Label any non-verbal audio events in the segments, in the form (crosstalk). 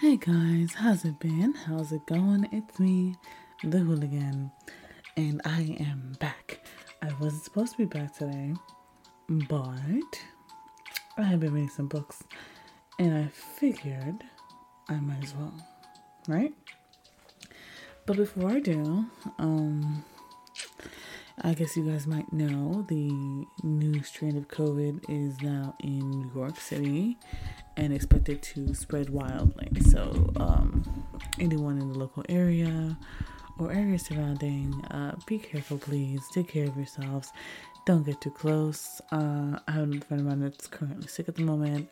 Hey guys, how's it been? How's it going? It's me, the hooligan, and I am back. I wasn't supposed to be back today, but I have been reading some books, and I figured I might as well, right? But before I do, um, I guess you guys might know the new strain of COVID is now in New York City and expected to spread wildly. So, um, anyone in the local area or areas surrounding, uh, be careful, please. Take care of yourselves. Don't get too close. Uh, I have a friend of mine that's currently sick at the moment.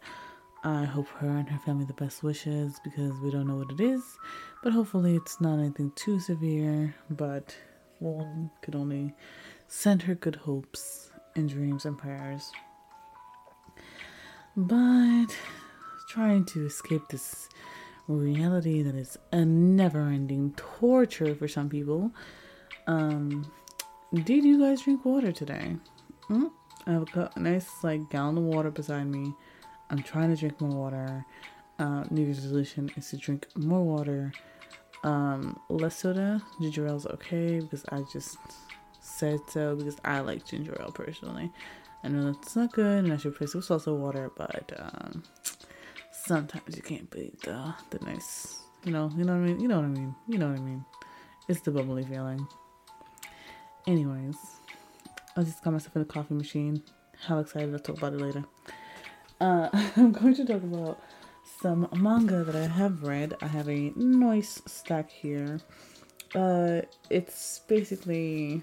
I hope her and her family the best wishes because we don't know what it is, but hopefully it's not anything too severe. But one could only send her good hopes and dreams and prayers. But trying to escape this reality that is a never ending torture for some people. Um, did you guys drink water today? Mm? I have a, nice like gallon of water beside me. I'm trying to drink more water. Uh, New Year's resolution is to drink more water. Um, less soda. Ginger ale's okay because I just said so because I like ginger ale personally. I know that's not good and I should replace it with salsa water, but um, sometimes you can't beat the the nice, you know, you know what I mean, you know what I mean, you know what I mean. It's the bubbly feeling. Anyways, I just got myself in a coffee machine. How excited! I'll talk about it later. Uh, (laughs) I'm going to talk about some manga that I have read. I have a nice stack here. Uh, it's basically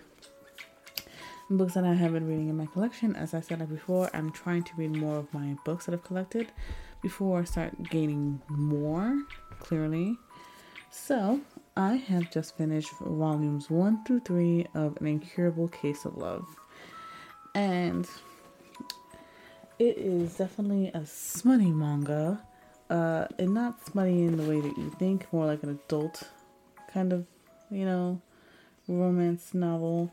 books that I have been reading in my collection. As I said before, I'm trying to read more of my books that I've collected before I start gaining more clearly. So, I have just finished volumes 1 through 3 of An Incurable Case of Love. And it is definitely a smutty manga. Uh, and not smutty in the way that you think, more like an adult kind of, you know, romance novel.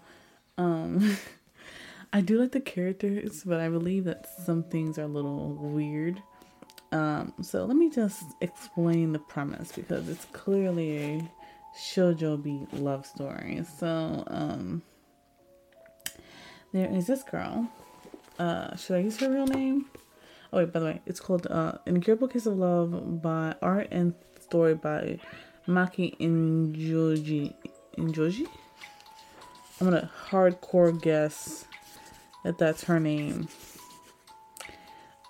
Um, (laughs) I do like the characters, but I believe that some things are a little weird. Um, so let me just explain the premise because it's clearly a shoujo beat love story. So um, there is this girl. Uh, should I use her real name? Oh wait, by the way, it's called uh, "An Incurable Case of Love" by art and story by Maki Enjoji. Enjoji. I'm gonna hardcore guess that that's her name.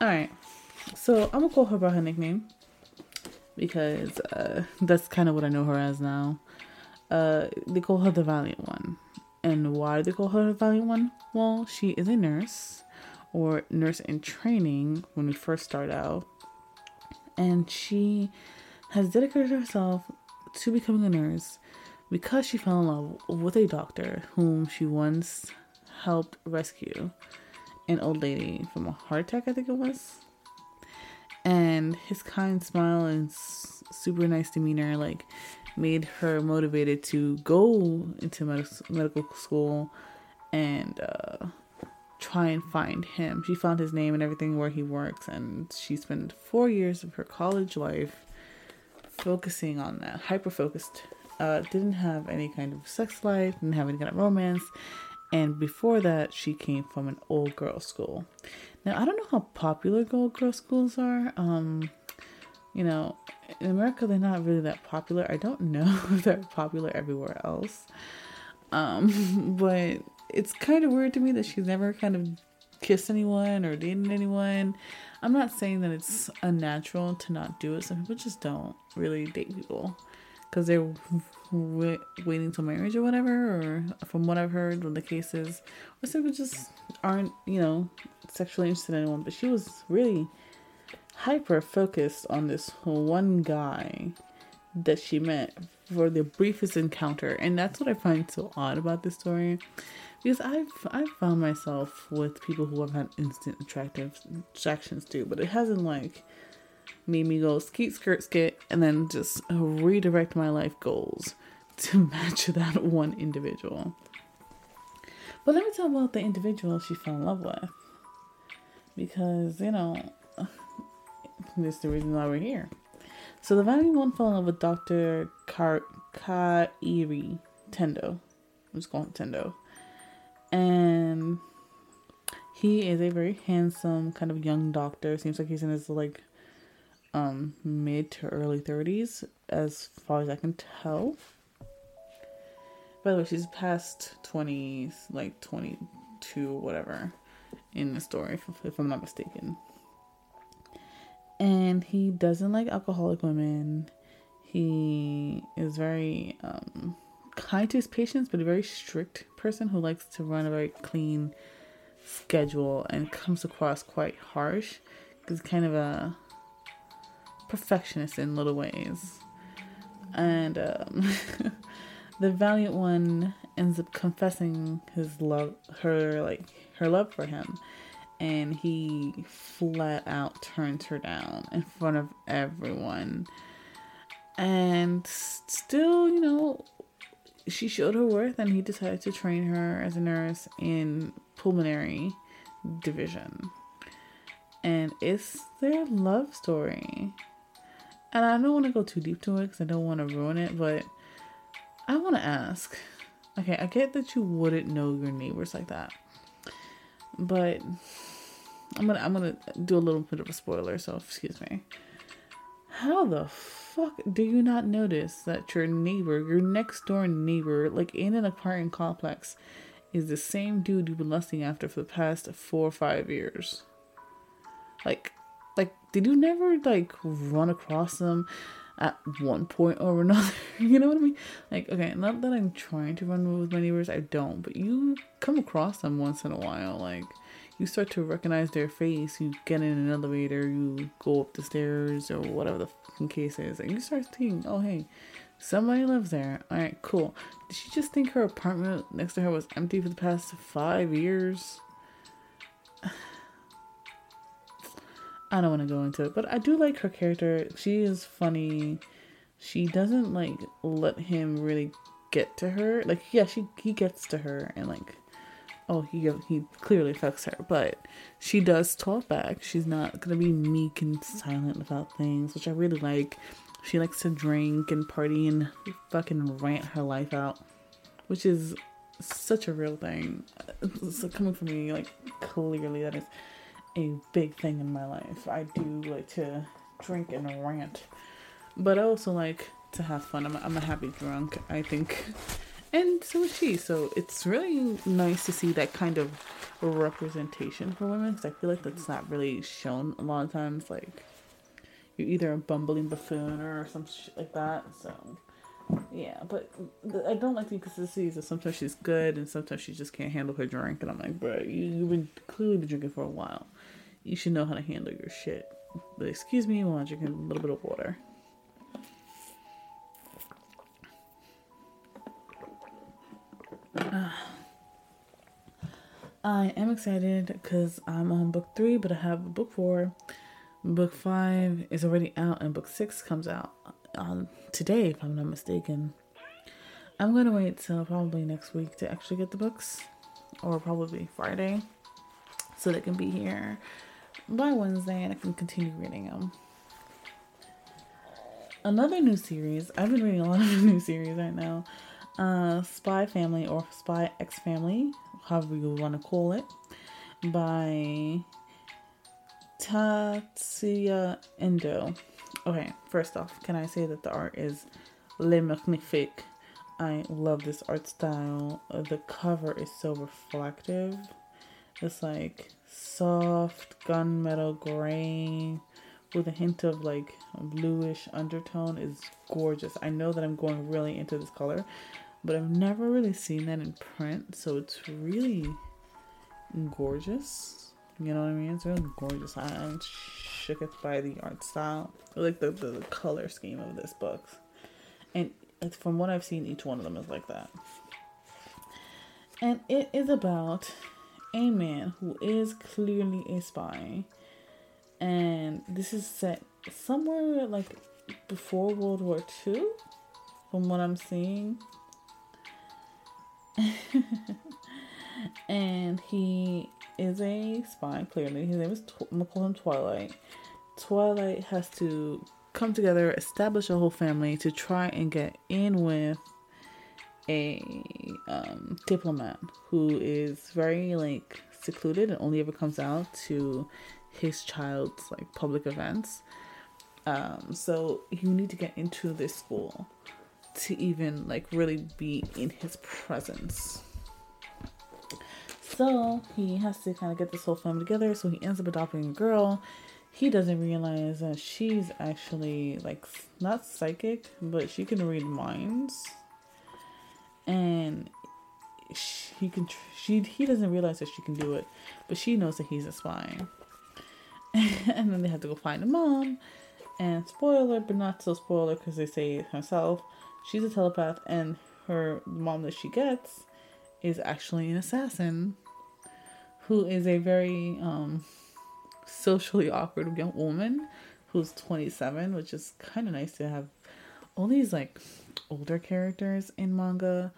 All right, so I'm gonna call her by her nickname because uh, that's kind of what I know her as now. Uh, they call her the Valiant One, and why do they call her the Valiant One? Well, she is a nurse or nurse in training when we first start out, and she has dedicated herself to becoming a nurse because she fell in love with a doctor whom she once helped rescue an old lady from a heart attack, I think it was. And his kind smile and super nice demeanor, like, made her motivated to go into med- medical school and uh, try and find him. She found his name and everything where he works, and she spent four years of her college life focusing on that, hyper focused uh, didn't have any kind of sex life, didn't have any kind of romance. And before that, she came from an old girl school. Now, I don't know how popular old girl schools are. Um, you know, in America, they're not really that popular. I don't know (laughs) if they're popular everywhere else. Um, (laughs) but it's kind of weird to me that she's never kind of kissed anyone or dated anyone. I'm not saying that it's unnatural to not do it. Some people just don't really date people because they're waiting till marriage or whatever, or from what I've heard, when the case is, or people just aren't, you know, sexually interested in anyone. But she was really hyper focused on this one guy that she met for the briefest encounter, and that's what I find so odd about this story. Because I've I've found myself with people who have had instant attractive attractions too, but it hasn't like made me go skeet skirt skit and then just redirect my life goals (laughs) to match that one individual. But let me tell about the individual she fell in love with. Because, you know, (sighs) this is the reason why we're here. So the Valiant one fell in love with Doctor Kar- Kairi Tendo. I'm just him Tendo, and he is a very handsome kind of young doctor. Seems like he's in his like um mid to early 30s as far as I can tell. By the way, she's past 20s, like 22 whatever in the story, if, if I'm not mistaken. And he doesn't like alcoholic women. He is very um, kind to his patients, but a very strict person who likes to run a very clean schedule and comes across quite harsh because kind of a perfectionist in little ways. And um, (laughs) the valiant one ends up confessing his love, her like her love for him, and he flat out turns her down in front of everyone. And still, you know, she showed her worth, and he decided to train her as a nurse in pulmonary division. And it's their love story. And I don't want to go too deep to it because I don't want to ruin it, but I want to ask. Okay, I get that you wouldn't know your neighbors like that, but I'm gonna I'm gonna do a little bit of a spoiler, so excuse me. How the fuck do you not notice that your neighbor, your next door neighbor, like in an apartment complex, is the same dude you've been lusting after for the past four or five years? Like, like, did you never like run across them at one point or another? (laughs) you know what I mean? Like, okay, not that I'm trying to run with my neighbors, I don't, but you come across them once in a while. Like, you start to recognize their face. You get in an elevator, you go up the stairs or whatever the fucking case is, and you start thinking, oh hey, somebody lives there. All right, cool. Did she just think her apartment next to her was empty for the past five years? (sighs) I don't want to go into it, but I do like her character. She is funny. She doesn't like let him really get to her. Like, yeah, she he gets to her and like, oh, he he clearly fucks her, but she does talk back. She's not gonna be meek and silent about things, which I really like. She likes to drink and party and fucking rant her life out, which is such a real thing. So coming from me, like clearly that is a big thing in my life. I do like to drink and rant, but I also like to have fun. I'm, I'm a happy drunk, I think, and so is she. So it's really nice to see that kind of representation for women because I feel like that's not really shown a lot of times. Like you're either a bumbling buffoon or some shit like that. So yeah, but I don't like the inconsistencies that sometimes she's good and sometimes she just can't handle her drink. And I'm like, bro, you, you've been clearly been drinking for a while. You should know how to handle your shit. But excuse me while I drink a little bit of water. Uh, (sighs) I am excited because I'm on book three, but I have book four. Book five is already out, and book six comes out on today, if I'm not mistaken. I'm gonna wait till probably next week to actually get the books, or probably Friday, so they can be here by Wednesday and I can continue reading them. Another new series, I've been reading a lot of (laughs) new series right now. Uh, Spy Family or Spy X Family, however you want to call it, by Tatsuya Endo. Okay, first off, can I say that the art is Le Magnifique? I love this art style. The cover is so reflective. It's like soft gunmetal gray with a hint of like bluish undertone is gorgeous. I know that I'm going really into this color, but I've never really seen that in print, so it's really gorgeous. You know what I mean? It's really gorgeous. I'm shook by the art style, I like the, the, the color scheme of this book, and from what I've seen, each one of them is like that. And it is about a man who is clearly a spy, and this is set somewhere like before World War II, from what I'm seeing. (laughs) and he is a spy. Clearly, his name is Tw- Twilight. Twilight has to come together, establish a whole family to try and get in with a um, diplomat who is very like secluded and only ever comes out to his child's like public events. Um, so you need to get into this school to even like really be in his presence. So he has to kind of get this whole family together. So he ends up adopting a girl. He doesn't realize that she's actually like not psychic, but she can read minds. And he can she he doesn't realize that she can do it, but she knows that he's a spy. (laughs) and then they have to go find a mom. And spoiler, but not so spoiler because they say it herself. She's a telepath, and her mom that she gets is actually an assassin who is a very um, socially awkward young woman who's 27, which is kind of nice to have all these like older characters in manga.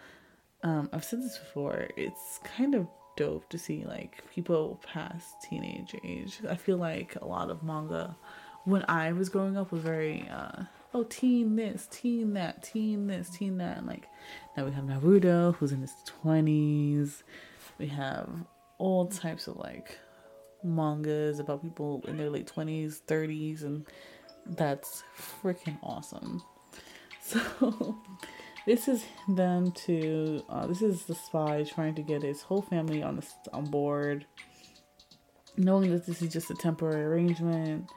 Um, I've said this before, it's kind of dope to see like people past teenage age. I feel like a lot of manga when I was growing up was very uh oh teen this, teen that, teen this, teen that and like now we have Naruto who's in his twenties. We have all types of like mangas about people in their late 20s, 30s, and that's freaking awesome. (laughs) So, this is them to uh, this is the spy trying to get his whole family on the on board, knowing that this is just a temporary arrangement.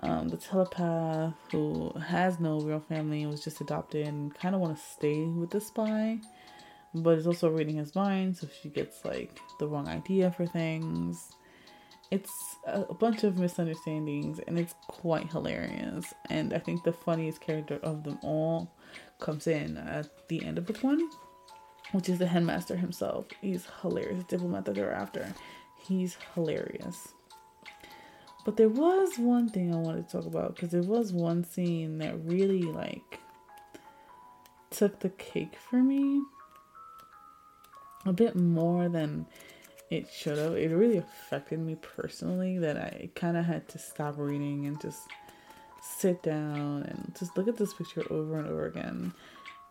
Um, the telepath who has no real family was just adopted and kind of want to stay with the spy but is also reading his mind, so she gets like the wrong idea for things. It's a bunch of misunderstandings, and it's quite hilarious. And I think the funniest character of them all comes in at the end of book one, which is the headmaster himself. He's hilarious, diplomat that they're after. He's hilarious. But there was one thing I wanted to talk about because there was one scene that really like took the cake for me a bit more than it should have. It really affected me personally that I kind of had to stop reading and just sit down and just look at this picture over and over again. (laughs)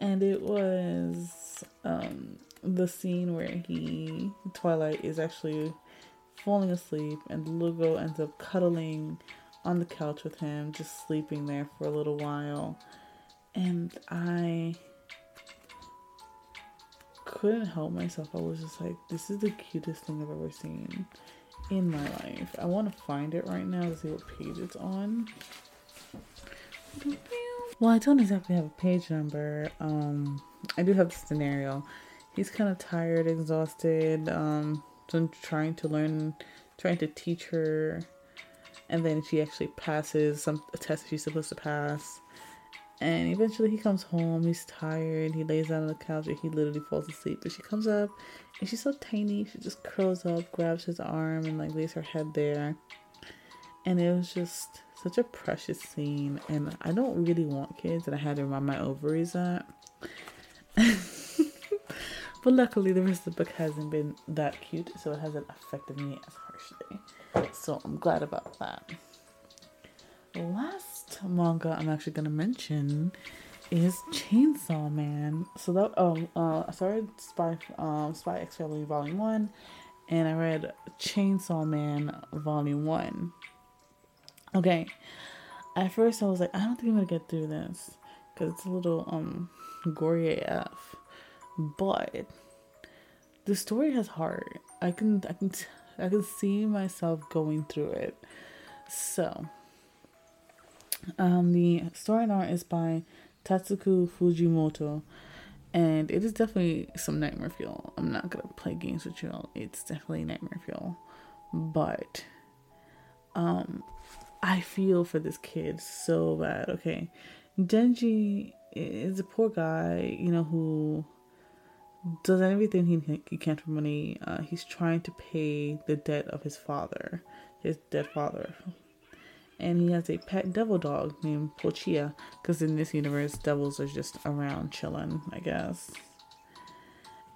and it was um, the scene where he, Twilight, is actually falling asleep and Lugo ends up cuddling on the couch with him, just sleeping there for a little while. And I couldn't help myself. I was just like, this is the cutest thing I've ever seen in my life. I want to find it right now to see what page it's on. Well, I don't exactly have a page number. Um, I do have the scenario. He's kind of tired, exhausted, um, so trying to learn, trying to teach her, and then she actually passes some a test she's supposed to pass and eventually he comes home, he's tired, he lays down on the couch and he literally falls asleep. But she comes up and she's so tiny, she just curls up, grabs his arm and like lays her head there. And it was just such a precious scene. And I don't really want kids and I had to remind my ovaries that. (laughs) but luckily the rest of the book hasn't been that cute, so it hasn't affected me as harshly. So I'm glad about that. Last manga I'm actually gonna mention is Chainsaw Man. So that um uh I started Spy um Spy X Family Volume One, and I read Chainsaw Man Volume One. Okay, at first I was like, I don't think I'm gonna get through this because it's a little um gory AF, but the story has heart. I can I can I can see myself going through it. So um, the story art is by Tatsuki Fujimoto, and it is definitely some nightmare fuel. I'm not gonna play games with you. All. It's definitely nightmare fuel, but um, I feel for this kid so bad. Okay, Denji is a poor guy, you know, who does everything he, he can for money. Uh, he's trying to pay the debt of his father, his dead father, and he has a pet devil dog named Pochita because in this universe devils are just around chilling i guess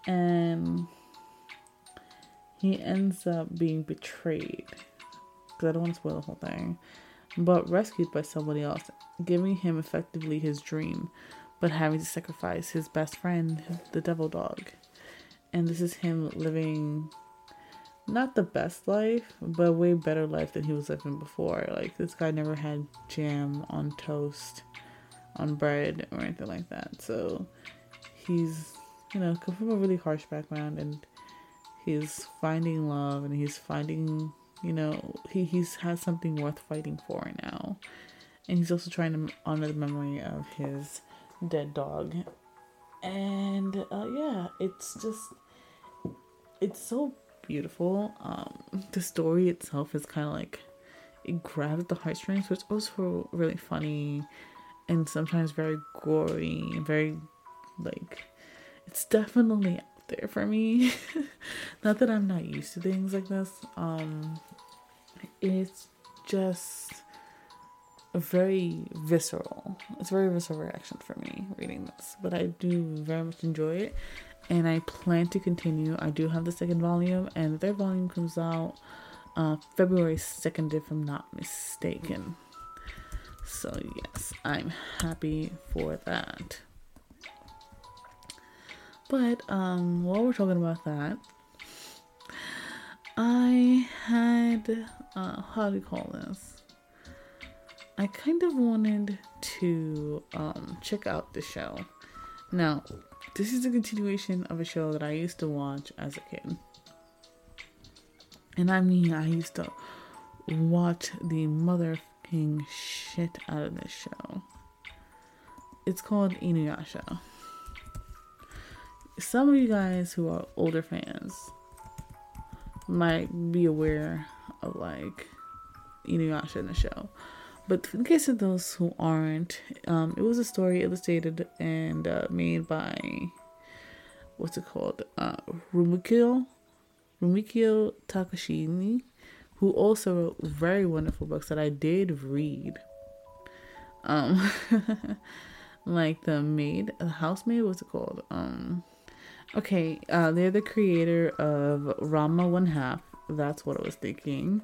and he ends up being betrayed because i don't want to spoil the whole thing but rescued by somebody else, giving him effectively his dream, but having to sacrifice his best friend, the devil dog. And this is him living not the best life, but a way better life than he was living before. Like this guy never had jam on toast, on bread, or anything like that. So he's, you know, come from a really harsh background and he's finding love and he's finding, you know, he, he's has something worth fighting for now. And he's also trying to honor the memory of his dead dog. And uh, yeah, it's just, it's so beautiful. Um, (laughs) the story itself is kind of like it grabs the heartstrings, but it's also really funny and sometimes very gory and very like it's definitely out there for me. (laughs) not that I'm not used to things like this. Um, it's just very visceral. It's very visceral reaction for me reading this, but I do very much enjoy it and I plan to continue. I do have the second volume, and the third volume comes out uh, February 2nd, if I'm not mistaken. So, yes, I'm happy for that. But um, while we're talking about that, I had, uh, how do you call this? I kind of wanted to um, check out the show. Now, this is a continuation of a show that I used to watch as a kid. And I mean, I used to watch the motherfucking shit out of this show. It's called Inuyasha. Some of you guys who are older fans might be aware of like Inuyasha in the show. But in case of those who aren't, um, it was a story illustrated and uh, made by what's it called? Uh, Rumiko Rumiko Takahashi, who also wrote very wonderful books that I did read. Um, (laughs) like the maid, the housemaid. What's it called? Um, okay, uh, they're the creator of Ranma One Half. That's what I was thinking.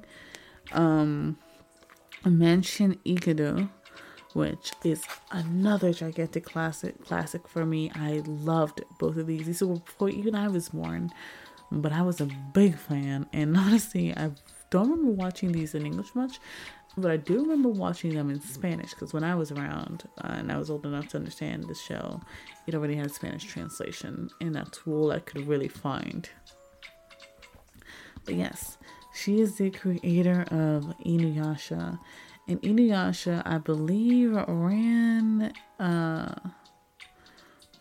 Um, Mansion Ikido, which is another gigantic classic classic for me. I loved both of these. These were before even I was born, but I was a big fan. And (laughs) honestly, I don't remember watching these in English much, but I do remember watching them in Spanish because when I was around uh, and I was old enough to understand the show, it already had a Spanish translation, and that's all I could really find. But yes, she is the creator of Inuyasha. And Inuyasha, I believe, ran uh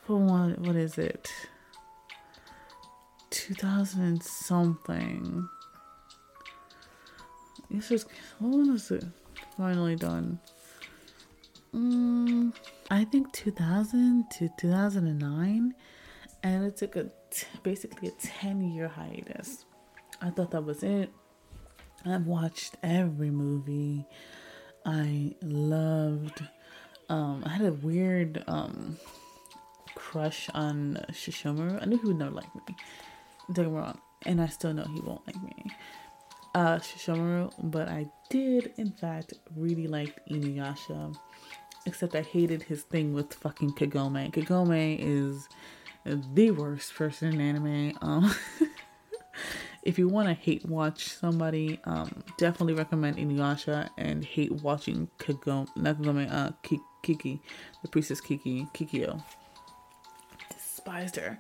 for what what is it? 2000 and something. This is when was it finally done? Mm, I think 2000 to 2009, and it took a t- basically a 10 year hiatus. I thought that was it. I've watched every movie. I loved. Um, I had a weird um, crush on Sesshomaru. I knew he would never like me. Don't get me wrong, and I still know he won't like me. Uh, Sesshomaru, but I did in fact really like Inuyasha. Except I hated his thing with fucking Kagome. Kagome is the worst person in anime. Um, (laughs) if you want to hate watch somebody, um, definitely recommend Inuyasha and hate watching Kagome, not Kagome, uh, Kiki, the priestess Kiki, Kikyo. Despised her.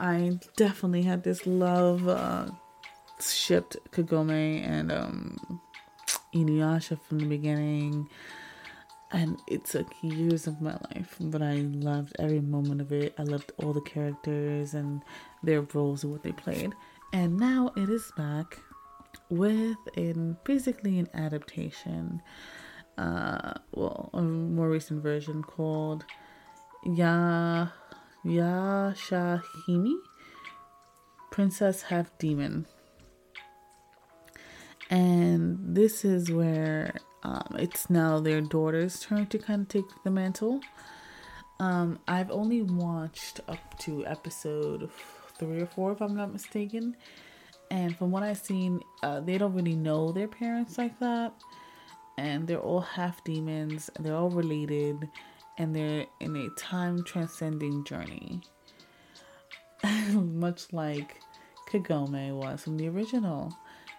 I definitely had this love, uh, shipped Kagome and, um, Inuyasha from the beginning. And it took years of my life, but I loved every moment of it. I loved all the characters and their roles and what they played and now it is back with in basically an adaptation uh well a more recent version called ya yashahime princess half demon. And this is where um, it's now their daughter's turn to kind of take the mantle. Um, i've only watched up to episode three or four, if I'm not mistaken. And from what I've seen, uh, they don't really know their parents like that. and they're all half demons, they're all related, and they're in a time transcending journey. (laughs) Much like Kagome was from the original,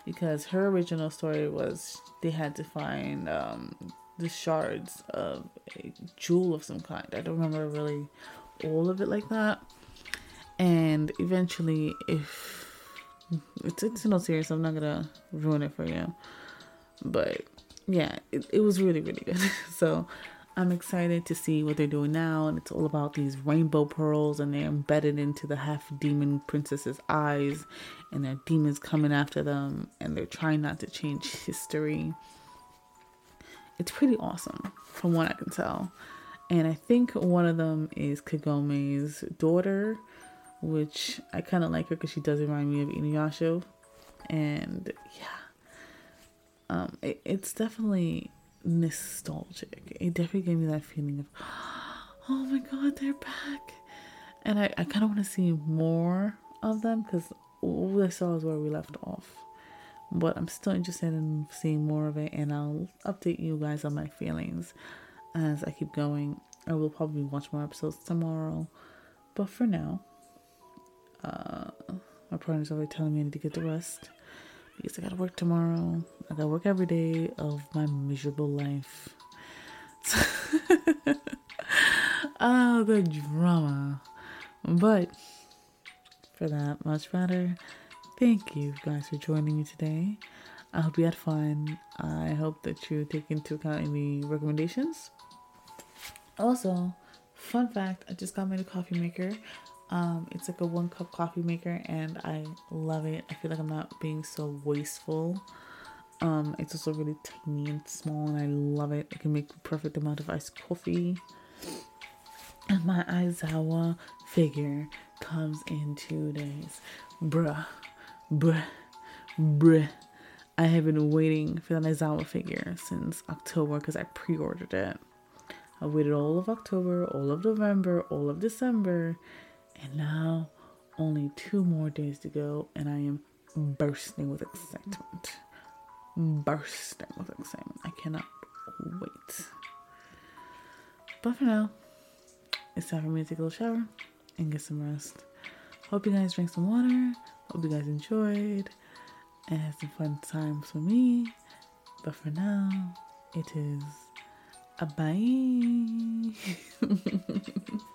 because her original story was they had to find um, the shards of a jewel of some kind. I don't remember really all of it like that. And eventually, if it's it's no serious, I'm not gonna ruin it for you. But yeah, it, it was really really good. (laughs) so I'm excited to see what they're doing now, and it's all about these rainbow pearls, and they're embedded into the half demon princess's eyes, and there are demons coming after them, and they're trying not to change history. It's pretty awesome, from what I can tell. And I think one of them is Kagome's daughter, which I kind of like her because she does remind me of Inuyasha. And yeah, um, it, it's definitely nostalgic. It definitely gave me that feeling of, (gasps) oh my god, they're back. And I, I kind of want to see more of them because all I saw is where we left off. But I'm still interested in seeing more of it, and I'll update you guys on my feelings as I keep going. I will probably watch more episodes tomorrow. But for now, uh, my partner's already telling me I need to get to rest because I gotta work tomorrow. I gotta work every day of my miserable life. oh, (laughs) the drama. But for that much better. thank you guys for joining me today. I hope you had fun. I hope that you take into account any recommendations. Also, fun fact I just got my new coffee maker. Um, it's like a one cup coffee maker and I love it. I feel like I'm not being so wasteful. Um, it's also really tiny and small and I love it. I can make the perfect amount of iced coffee. And my Aizawa figure comes in two days. Bruh. Bruh. Bruh. I have been waiting for the Aizawa figure since October because I pre ordered it. I waited all of October, all of November, all of December, and now, only two more days to go, and I am bursting with excitement. Bursting with excitement. I cannot wait. But for now, it's time for me to take a little shower and get some rest. Hope you guys drank some water. Hope you guys enjoyed and had some fun times with me. But for now, it is a bye. (laughs)